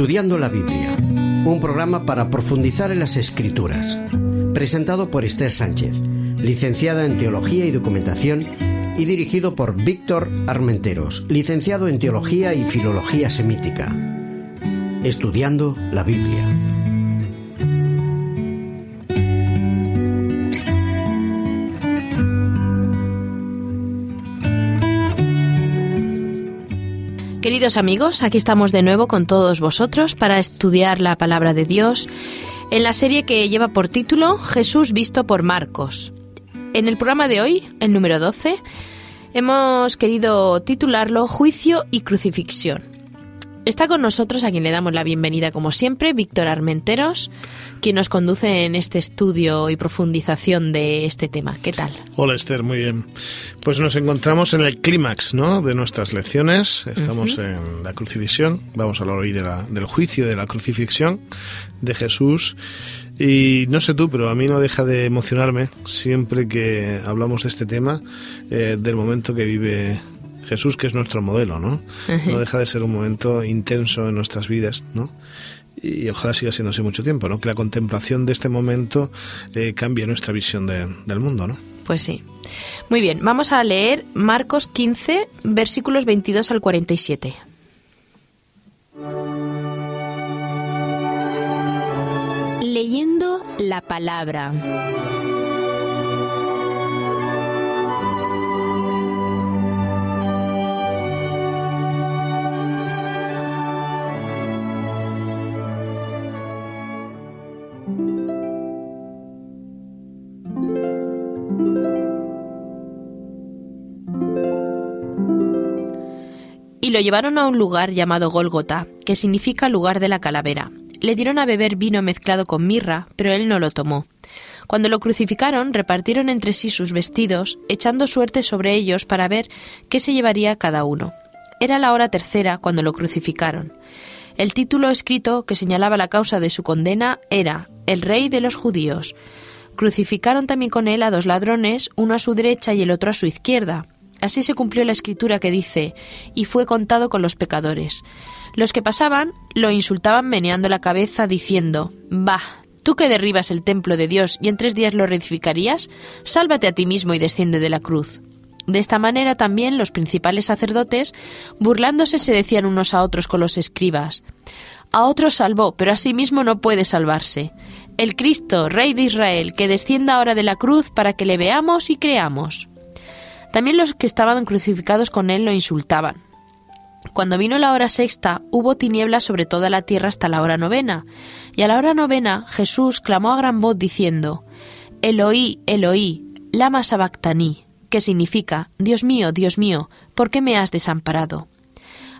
Estudiando la Biblia, un programa para profundizar en las escrituras, presentado por Esther Sánchez, licenciada en Teología y Documentación, y dirigido por Víctor Armenteros, licenciado en Teología y Filología Semítica. Estudiando la Biblia. Queridos amigos, aquí estamos de nuevo con todos vosotros para estudiar la palabra de Dios en la serie que lleva por título Jesús visto por Marcos. En el programa de hoy, el número 12, hemos querido titularlo Juicio y Crucifixión. Está con nosotros, a quien le damos la bienvenida como siempre, Víctor Armenteros, quien nos conduce en este estudio y profundización de este tema. ¿Qué tal? Hola Esther, muy bien. Pues nos encontramos en el clímax ¿no? de nuestras lecciones. Estamos en la crucifixión. Vamos a hablar hoy de la, del juicio de la crucifixión de Jesús. Y no sé tú, pero a mí no deja de emocionarme siempre que hablamos de este tema, eh, del momento que vive Jesús, que es nuestro modelo, ¿no? No deja de ser un momento intenso en nuestras vidas, ¿no? Y ojalá siga siendo así mucho tiempo, ¿no? Que la contemplación de este momento eh, cambie nuestra visión del mundo, ¿no? Pues sí. Muy bien, vamos a leer Marcos 15, versículos 22 al 47. Leyendo la palabra. Y lo llevaron a un lugar llamado Gólgota, que significa lugar de la calavera. Le dieron a beber vino mezclado con mirra, pero él no lo tomó. Cuando lo crucificaron, repartieron entre sí sus vestidos, echando suerte sobre ellos para ver qué se llevaría cada uno. Era la hora tercera cuando lo crucificaron. El título escrito que señalaba la causa de su condena era El Rey de los Judíos. Crucificaron también con él a dos ladrones, uno a su derecha y el otro a su izquierda. Así se cumplió la escritura que dice, y fue contado con los pecadores. Los que pasaban lo insultaban meneando la cabeza, diciendo, Bah, tú que derribas el templo de Dios y en tres días lo reedificarías, sálvate a ti mismo y desciende de la cruz. De esta manera también los principales sacerdotes, burlándose, se decían unos a otros con los escribas, A otro salvó, pero a sí mismo no puede salvarse. El Cristo, Rey de Israel, que descienda ahora de la cruz para que le veamos y creamos. También los que estaban crucificados con él lo insultaban. Cuando vino la hora sexta, hubo tinieblas sobre toda la tierra hasta la hora novena. Y a la hora novena Jesús clamó a gran voz diciendo, Eloí, Eloí, lama sabactaní, que significa, Dios mío, Dios mío, ¿por qué me has desamparado?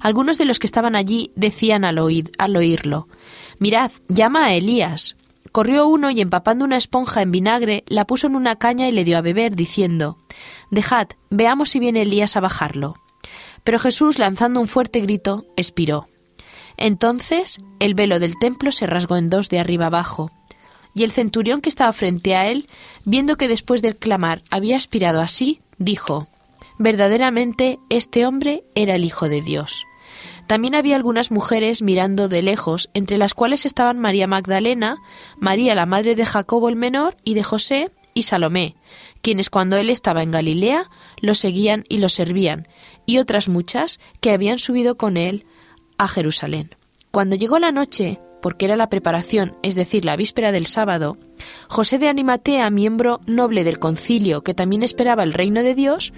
Algunos de los que estaban allí decían al, al oírlo, Mirad, llama a Elías. Corrió uno y empapando una esponja en vinagre, la puso en una caña y le dio a beber, diciendo, Dejad, veamos si viene Elías a bajarlo. Pero Jesús, lanzando un fuerte grito, expiró. Entonces el velo del templo se rasgó en dos de arriba abajo, y el centurión que estaba frente a él, viendo que después del clamar había expirado así, dijo, Verdaderamente este hombre era el Hijo de Dios. También había algunas mujeres mirando de lejos, entre las cuales estaban María Magdalena, María la madre de Jacobo el menor y de José, y Salomé, quienes cuando él estaba en Galilea lo seguían y lo servían, y otras muchas que habían subido con él a Jerusalén. Cuando llegó la noche, porque era la preparación, es decir, la víspera del sábado, José de Animatea, miembro noble del concilio que también esperaba el reino de Dios,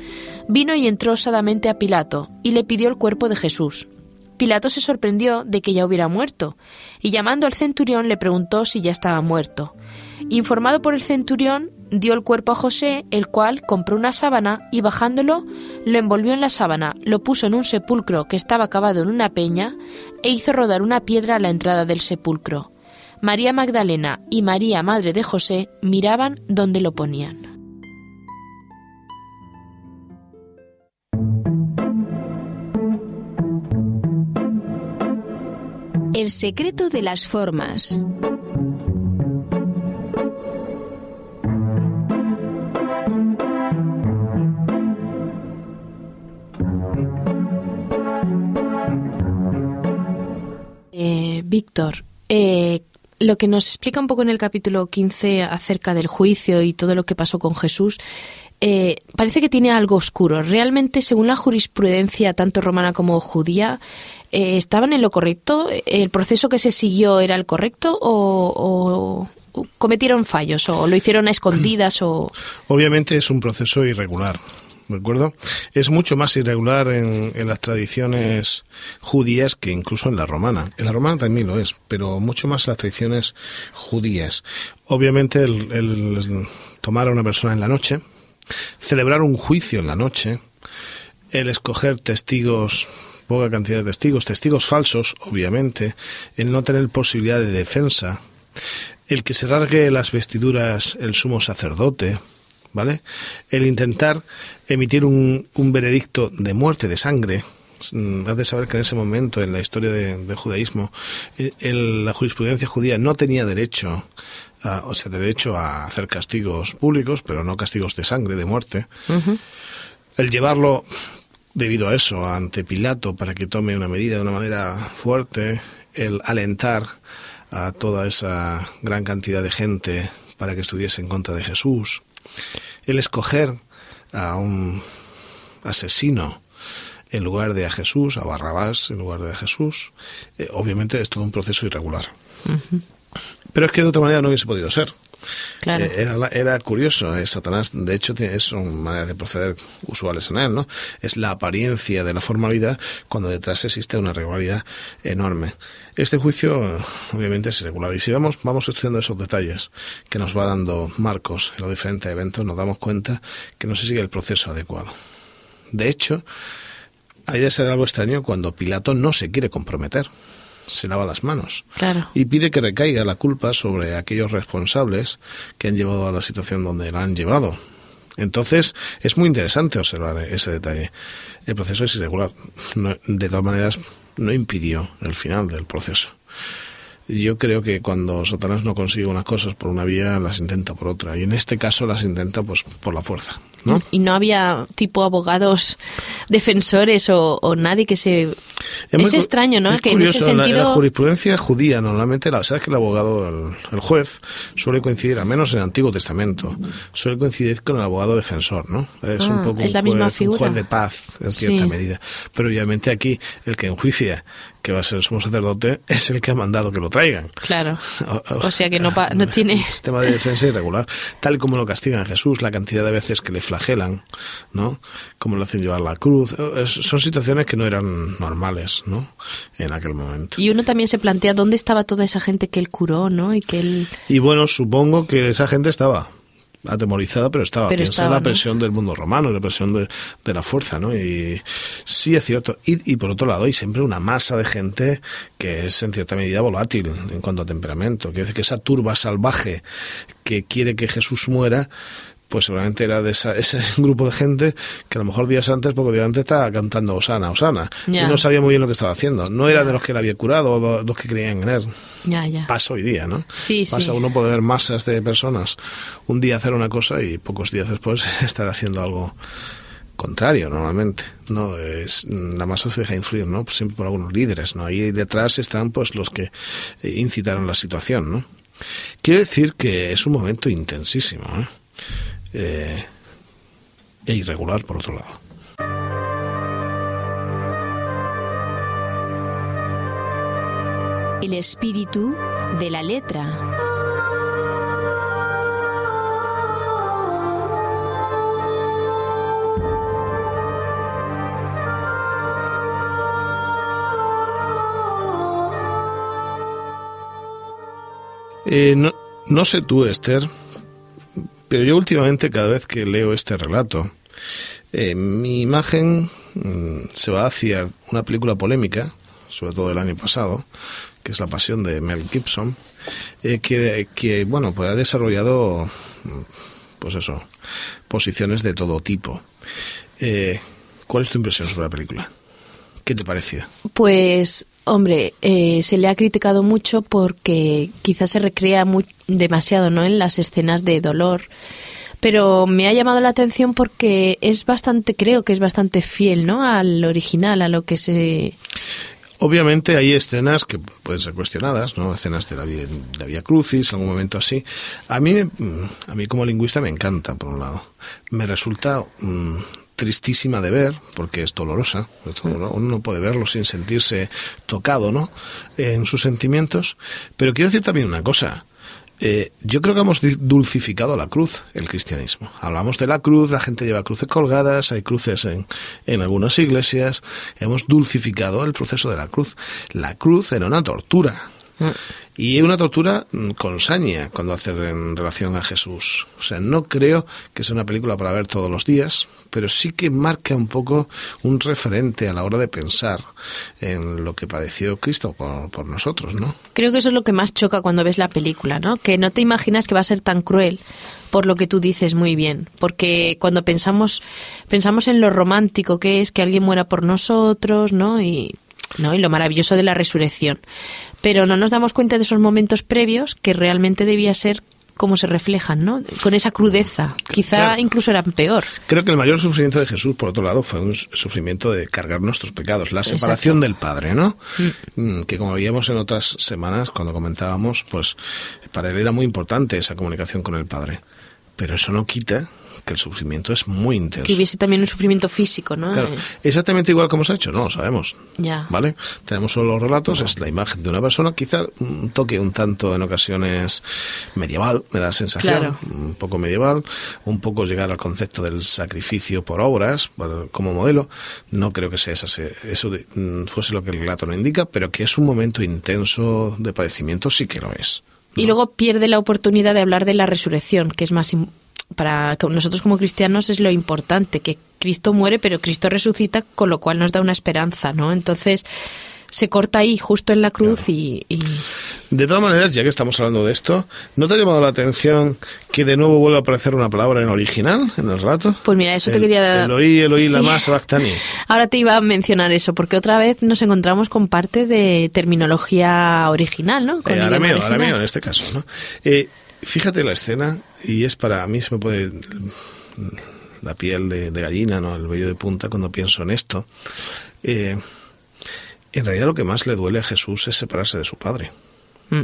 vino y entró osadamente a Pilato y le pidió el cuerpo de Jesús. Pilato se sorprendió de que ya hubiera muerto, y llamando al centurión le preguntó si ya estaba muerto. Informado por el centurión, dio el cuerpo a José, el cual compró una sábana y bajándolo, lo envolvió en la sábana, lo puso en un sepulcro que estaba cavado en una peña e hizo rodar una piedra a la entrada del sepulcro. María Magdalena y María, madre de José, miraban donde lo ponían. El secreto de las formas. Víctor, eh, lo que nos explica un poco en el capítulo 15 acerca del juicio y todo lo que pasó con Jesús, eh, parece que tiene algo oscuro. Realmente, según la jurisprudencia, tanto romana como judía, eh, ¿estaban en lo correcto? ¿El proceso que se siguió era el correcto o, o cometieron fallos o lo hicieron a escondidas o...? Obviamente es un proceso irregular. ¿De acuerdo? Es mucho más irregular en, las tradiciones judías que incluso en la romana. En la romana también lo es, pero mucho más en las tradiciones judías. Obviamente el, el tomar a una persona en la noche, celebrar un juicio en la noche, el escoger testigos, poca cantidad de testigos, testigos falsos, obviamente, el no tener posibilidad de defensa, el que se largue las vestiduras el sumo sacerdote, ¿vale? El intentar emitir un, un veredicto de muerte, de sangre, mm, has de saber que en ese momento, en la historia de, del judaísmo, el, el, la jurisprudencia judía no tenía derecho, a, o sea, derecho a hacer castigos públicos, pero no castigos de sangre, de muerte. Uh -huh. El llevarlo, debido a eso, ante Pilato para que tome una medida de una manera fuerte, el alentar a toda esa gran cantidad de gente para que estuviese en contra de Jesús, el escoger a un asesino en lugar de a Jesús, a Barrabás en lugar de a Jesús, eh, obviamente es todo un proceso irregular. Uh -huh. Pero es que de otra manera no hubiese podido ser. Eh, era, era, curioso, eh, Satanás, de hecho, tiene, son maneras de proceder usuales en él, ¿no? Es la apariencia de la formalidad cuando detrás existe una regularidad enorme. Este juicio, obviamente, es irregular. Y si vamos, vamos estudiando esos detalles que nos va dando Marcos en los diferentes eventos, nos damos cuenta que no se sigue el proceso adecuado. De hecho, hay de ser algo extraño cuando Pilato no se quiere comprometer se lava las manos claro. y pide que recaiga la culpa sobre aquellos responsables que han llevado a la situación donde la han llevado. Entonces, es muy interesante observar ese detalle. El proceso es irregular. No, de todas maneras, no impidió el final del proceso. Yo creo que cuando Satanás no consigue unas cosas por una vía, las intenta por otra. Y en este caso las intenta pues por la fuerza. ¿No? Y no había tipo abogados defensores o, o nadie que se... Es, es extraño, ¿no? Es que curioso, en ese sentido... en la, jurisprudencia judía normalmente, la, sabes que el abogado, el, el, juez, suele coincidir, al menos en el Antiguo Testamento, suele coincidir con el abogado defensor, ¿no? Es ah, un poco es la un, misma juez, figura. un juez de paz, en cierta Sí. medida. Pero obviamente aquí, el que enjuicia que va a ser el sumo sacerdote, es el que ha mandado que lo traigan. Claro. O, sea que no, pa- no tiene... Sistema de defensa irregular. Tal como lo castigan a Jesús, la cantidad de veces que le ¿no? Como lo hacen llevar la cruz. Es- son situaciones que no eran normales, ¿no? En aquel momento. Y uno también se plantea dónde estaba toda esa gente que él curó, ¿no? Y que él... Y bueno, supongo que esa gente estaba atemorizada, pero estaba. Pero Piensa estaba, en la ¿no? presión del mundo romano, la presión de, de la fuerza, ¿no? Y sí es cierto. Y, y, por otro lado, hay siempre una masa de gente que es en cierta medida volátil en cuanto a temperamento. Quiere decir que esa turba salvaje que quiere que Jesús muera, pues seguramente era de esa, ese grupo de gente que a lo mejor días antes, pocos días antes, estaba cantando Osana, Osana. Y no sabía muy bien lo que estaba haciendo. No era de los que él había curado o de los que creían en él. Ya, ya. Pasa hoy día, ¿no? Sí, Pasa sí. uno puede ver masas de personas un día hacer una cosa y pocos días después estar haciendo algo contrario normalmente no es la masa se deja influir no pues siempre por algunos líderes no ahí detrás están pues los que eh, incitaron la situación no quiero decir que es un momento intensísimo ¿eh? Eh, e irregular por otro lado El espíritu de la letra. Eh, no, no, sé tú, Esther, pero yo últimamente cada vez que leo este relato, eh, mi imagen mmm, se va hacia una película polémica, sobre todo del año pasado, que es La Pasión de Mel Gibson, eh, que, que, bueno, pues ha desarrollado, pues eso, posiciones de todo tipo. Eh, ¿Cuál es tu impresión sobre la película? ¿Qué te parecía? Pues, hombre, eh, se le ha criticado mucho porque quizás se recrea muy, demasiado ¿no? en las escenas de dolor. Pero me ha llamado la atención porque es bastante, creo que es bastante fiel ¿no? al original, a lo que se Obviamente hay escenas que pueden ser cuestionadas, ¿no? Escenas de la Vía, de la vía Crucis, algún momento así. A mí, me- a mí como lingüista me encanta, por un lado. Me resulta mm, tristísima de ver, porque es dolorosa. Uno no puede verlo sin sentirse tocado, ¿no? En sus sentimientos. Pero quiero decir también una cosa. Eh, yo creo que hemos dulcificado la cruz, el cristianismo. Hablamos de la cruz, la gente lleva cruces colgadas, hay cruces en, en algunas iglesias. Hemos dulcificado el proceso de la cruz. La cruz era una tortura. Y una tortura mm, con saña cuando hace en relación a Jesús. O sea, no creo que sea una película para ver todos los días, pero sí que marca un poco un referente a la hora de pensar en lo que padeció Cristo por, por nosotros, ¿no? Creo que eso es lo que más choca cuando ves la película, ¿no? Que no te imaginas que va a ser tan cruel por lo que tú dices muy bien, porque cuando pensamos pensamos en lo romántico que es que alguien muera por nosotros, ¿no? Y ¿no? y lo maravilloso de la resurrección. Pero no nos damos cuenta de esos momentos previos que realmente debía ser como se reflejan, ¿no? Con esa crudeza. Quizá Claro. incluso eran peor. Creo que el mayor sufrimiento de Jesús, por otro lado, fue un sufrimiento de cargar nuestros pecados, la separación del Padre, ¿no? Mm, Que como veíamos en otras semanas, cuando comentábamos, pues para él era muy importante esa comunicación con el Padre. Pero eso no quita que el sufrimiento es muy intenso. Que hubiese también un sufrimiento físico, ¿no? Claro, Eh, exactamente igual como se ha hecho, no lo sabemos. Ya. ¿Vale? Tenemos solo los relatos, es la imagen de una persona, quizá un toque un tanto en ocasiones medieval, me da la sensación, Claro. un poco medieval, un poco llegar al concepto del sacrificio por obras como modelo. No creo que sea esa, eso de- mm, fuese lo que el relato no indica, pero que es un momento intenso de padecimiento, sí que lo es. Y luego pierde la oportunidad de hablar de la resurrección, que es más para nosotros como cristianos es lo importante, que Cristo muere, pero Cristo resucita, con lo cual nos da una esperanza, ¿no? Entonces se corta ahí, justo en la cruz y, y- De todas maneras, ya que estamos hablando de esto, ¿no te ha llamado la atención que de nuevo vuelve a aparecer una palabra en original en el relato? Pues mira, eso te El- quería- Eloí, Eloí, Sí. lama sabactani. Ahora te iba a mencionar eso, porque otra vez nos encontramos con parte de terminología original, ¿no? Con Eh, arameo, original. arameo en este caso, ¿no? Eh, fíjate la escena, y es para a mí se me puede la piel de, de gallina, ¿no? El vello de punta cuando pienso en esto. Eh, en realidad lo que más le duele a Jesús es separarse de su padre. Mm.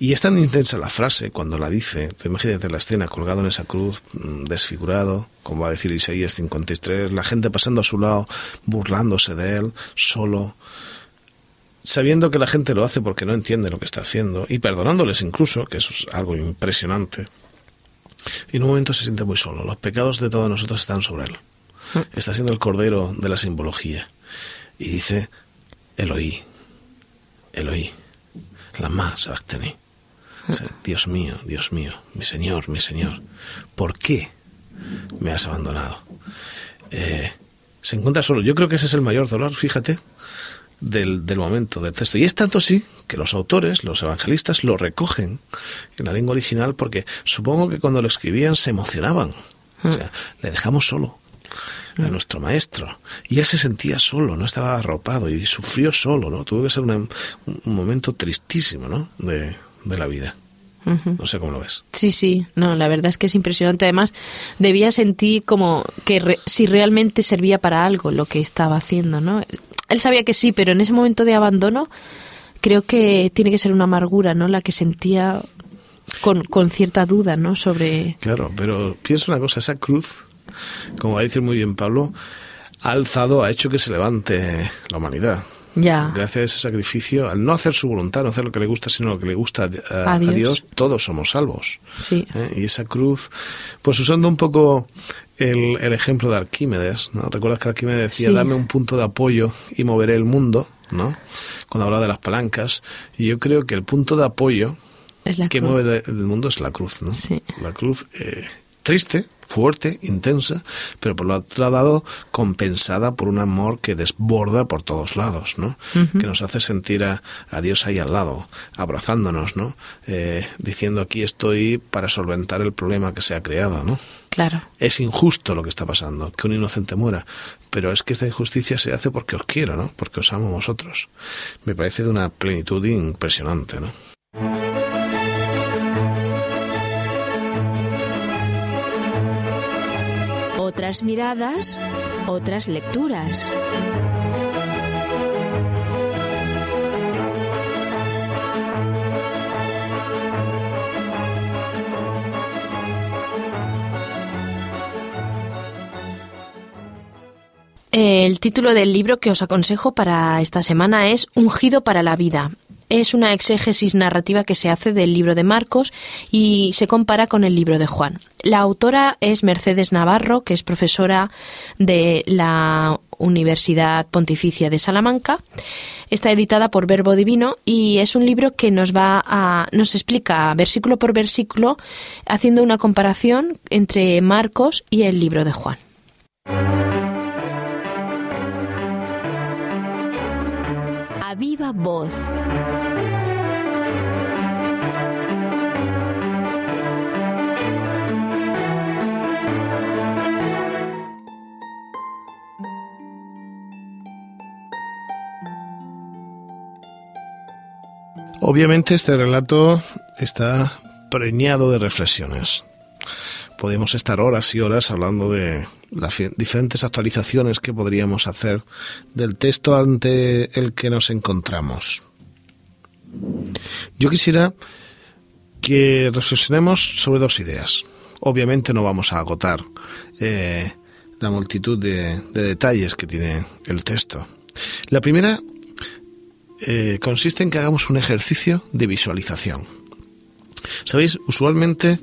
Y es tan intensa la frase cuando la dice, tú imagínate la escena colgado en esa cruz, mm, desfigurado, como va a decir Isaías 53, la gente pasando a su lado, burlándose de él, solo, sabiendo que la gente lo hace porque no entiende lo que está haciendo, y perdonándoles incluso, que eso es algo impresionante. Y en un momento se siente muy solo, los pecados de todos nosotros están sobre él. Está siendo el cordero de la simbología. Y dice, Eloí, Eloí, lama sabactani. O sea, Dios mío, Dios mío, mi Señor, mi Señor, ¿por qué me has abandonado? Eh, se encuentra solo. Yo creo que ese es el mayor dolor, fíjate, del, del momento del texto. Y es tanto así que los autores, los evangelistas, lo recogen en la lengua original porque supongo que cuando lo escribían se emocionaban. O sea, le dejamos solo a nuestro maestro. Y él se sentía solo, no estaba arropado y sufrió solo, ¿no? Tuvo que ser una- un, un momento tristísimo, ¿no? De, de la vida. No sé cómo lo ves. Sí, sí, no, la verdad es que es impresionante. Además, debía sentir como que re- si realmente servía para algo lo que estaba haciendo, ¿no? Él sabía que sí, pero en ese momento de abandono creo que tiene que ser una amargura, ¿no? La que sentía con, con cierta duda, ¿no? Sobre... Claro, pero piensa una cosa, esa cruz, como va a decir muy bien Pablo, ha alzado, ha hecho que se levante la humanidad. Ya. Gracias a ese sacrificio, al no hacer su voluntad, no hacer lo que le gusta, sino lo que le gusta a, a- A a Dios. Dios, todos somos salvos. Sí. ¿eh? Y esa cruz, pues usando un poco el, el ejemplo de Arquímedes, ¿no? Recuerdas que Arquímedes decía, Sí. dame un punto de apoyo y moveré el mundo, ¿no? Cuando hablaba de las palancas. Y yo creo que el punto de apoyo Es la que cruz. mueve el mundo es la cruz, ¿no? Sí. La cruz eh, triste, fuerte, intensa, pero por otro lado compensada por un amor que desborda por todos lados, ¿no? Que nos hace sentir a, a Dios ahí al lado, abrazándonos, ¿no? Eh, diciendo aquí estoy para solventar el problema que se ha creado, ¿no? Claro. Es injusto lo que está pasando, que un inocente muera, pero es que esta injusticia se hace porque os quiero, ¿no? Porque os amo a vosotros. Me parece de una plenitud impresionante, ¿no? otras miradas, otras lecturas. El título del libro que os aconsejo para esta semana es Ungido para la vida es una exégesis narrativa que se hace del libro de Marcos y se compara con el libro de Juan. La autora es Mercedes Navarro, que es profesora de la Universidad Pontificia de Salamanca. Está editada por Verbo Divino y es un libro que nos va a nos explica versículo por versículo haciendo una comparación entre Marcos y el libro de Juan. A viva voz. Obviamente este relato está preñado de reflexiones. Podemos estar horas y horas hablando de las diferentes actualizaciones que podríamos hacer del texto ante el que nos encontramos. Yo quisiera que reflexionemos sobre dos ideas. Obviamente no vamos a agotar eh, la multitud de, de detalles que tiene el texto. La primera eh, consiste en que hagamos un ejercicio de visualización. Sabéis, usualmente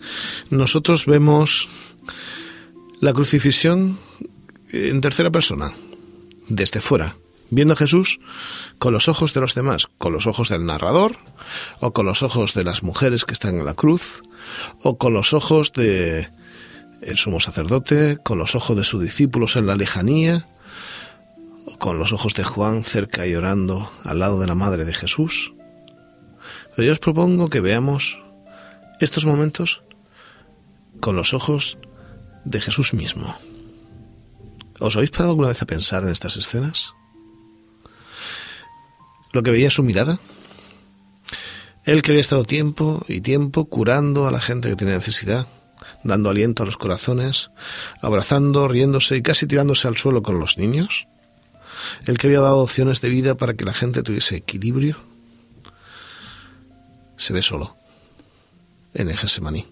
nosotros vemos la crucifixión en tercera persona, desde fuera, viendo a Jesús con los ojos de los demás, con los ojos del narrador, o con los ojos de las mujeres que están en la cruz, o con los ojos de el sumo sacerdote, con los ojos de sus discípulos en la lejanía, con los ojos de Juan cerca y llorando al lado de la madre de Jesús. Pero yo os propongo que veamos estos momentos con los ojos de Jesús mismo. ¿Os habéis parado alguna vez a pensar en estas escenas? ¿Lo que veía su mirada? Él que había estado tiempo y tiempo curando a la gente que tenía necesidad, dando aliento a los corazones, abrazando, riéndose y casi tirándose al suelo con los niños el que había dado opciones de vida para que la gente tuviese equilibrio, se ve solo en el Gesemaní.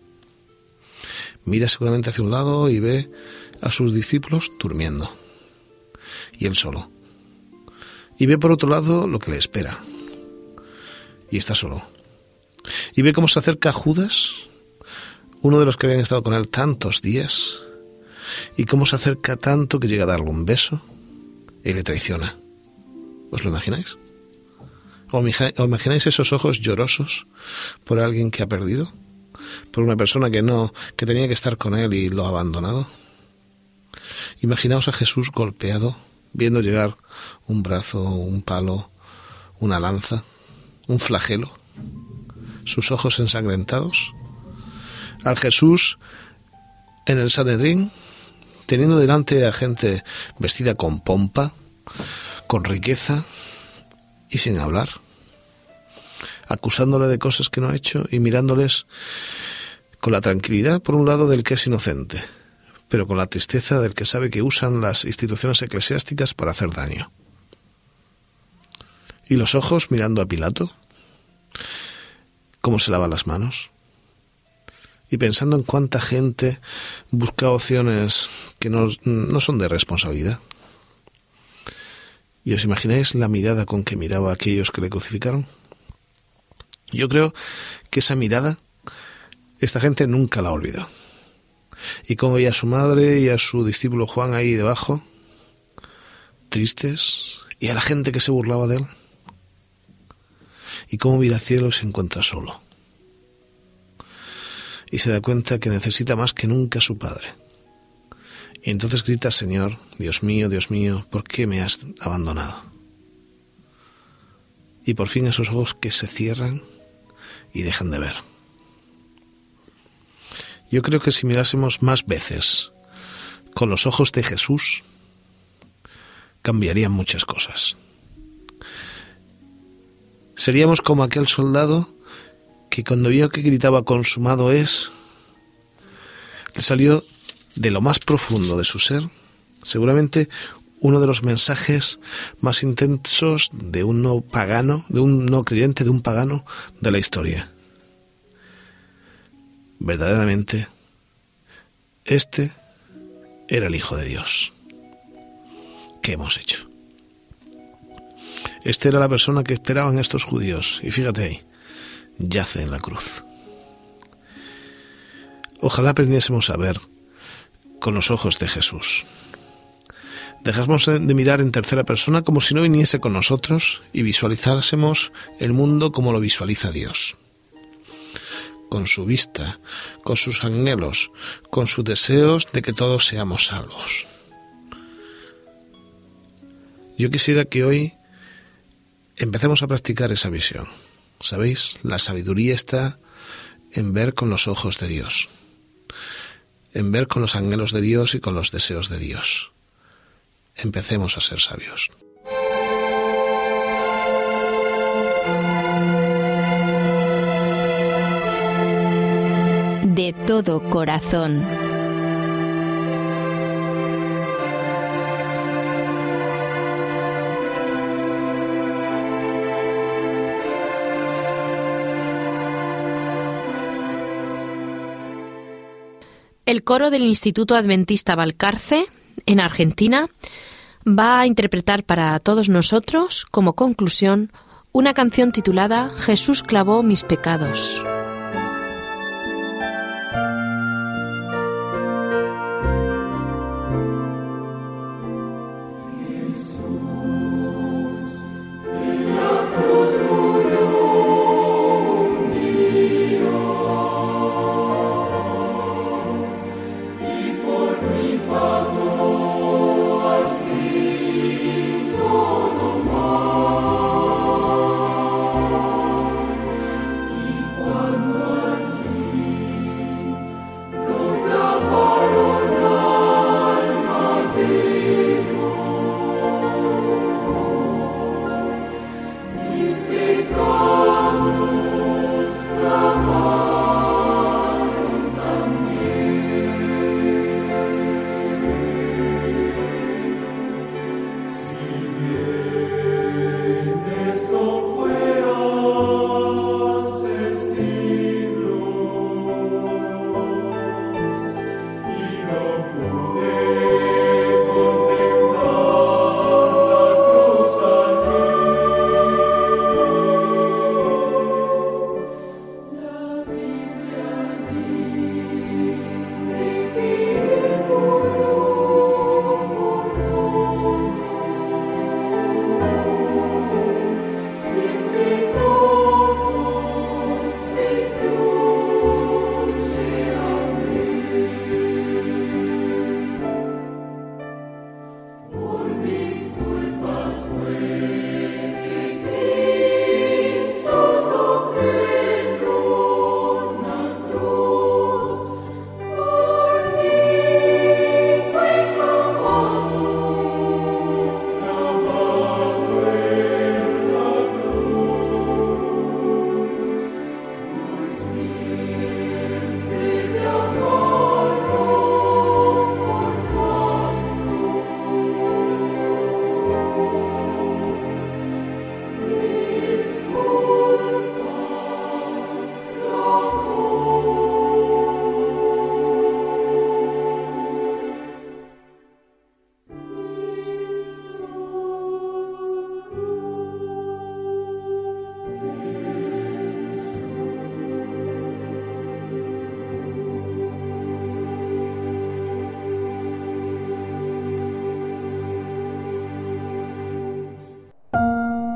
Mira seguramente hacia un lado y ve a sus discípulos durmiendo. Y él solo. Y ve por otro lado lo que le espera. Y está solo. Y ve cómo se acerca a Judas, uno de los que habían estado con él tantos días, y cómo se acerca tanto que llega a darle un beso y le traiciona. ¿Os lo imagináis? ¿O imagináis esos ojos llorosos por alguien que ha perdido? ¿Por una persona que no, que tenía que estar con él y lo ha abandonado? Imaginaos a Jesús golpeado, viendo llegar un brazo, un palo, una lanza, un flagelo, sus ojos ensangrentados. Al Jesús en el Sanedrín teniendo delante a gente vestida con pompa, con riqueza y sin hablar, acusándole de cosas que no ha hecho y mirándoles con la tranquilidad, por un lado, del que es inocente, pero con la tristeza del que sabe que usan las instituciones eclesiásticas para hacer daño. Y los ojos mirando a Pilato, cómo se lava las manos, y pensando en cuánta gente busca opciones que no, son de responsabilidad. ¿Y os imagináis la mirada con que miraba a aquellos que le crucificaron? Yo creo que esa mirada esta gente nunca la olvidó. Y como veía a su madre y a su discípulo Juan ahí debajo, tristes, y a la gente que se burlaba de él, y cómo mira al cielo y se encuentra solo y se da cuenta que necesita más que nunca a su Padre. Y entonces grita, Señor, Dios mío, Dios mío, ¿por qué me has abandonado? Y por fin esos ojos que se cierran y dejan de ver. Yo creo que si mirásemos más veces con los ojos de Jesús, cambiarían muchas cosas. Seríamos como aquel soldado que cuando vio que gritaba consumado es, le salió de lo más profundo de su ser, seguramente uno de los mensajes más intensos de un no pagano, de un no creyente, de un pagano de la historia. Verdaderamente, este era el Hijo de Dios. ¿qué hemos hecho? Esta era la persona que esperaban estos judíos, y fíjate ahí, yace en la cruz. Ojalá aprendiésemos a ver con los ojos de Jesús. Dejásemos de mirar en tercera persona como si no viniese con nosotros y visualizásemos el mundo como lo visualiza Dios. Con su vista, con sus anhelos, con sus deseos de que todos seamos salvos. Yo quisiera que hoy empecemos a practicar esa visión. ¿Sabéis? La sabiduría está en ver con los ojos de Dios en ver con los anhelos de Dios y con los deseos de Dios. Empecemos a ser sabios. De todo corazón. El coro del Instituto Adventista Valcarce, en Argentina, va a interpretar para todos nosotros, como conclusión, una canción titulada Jesús clavó mis pecados.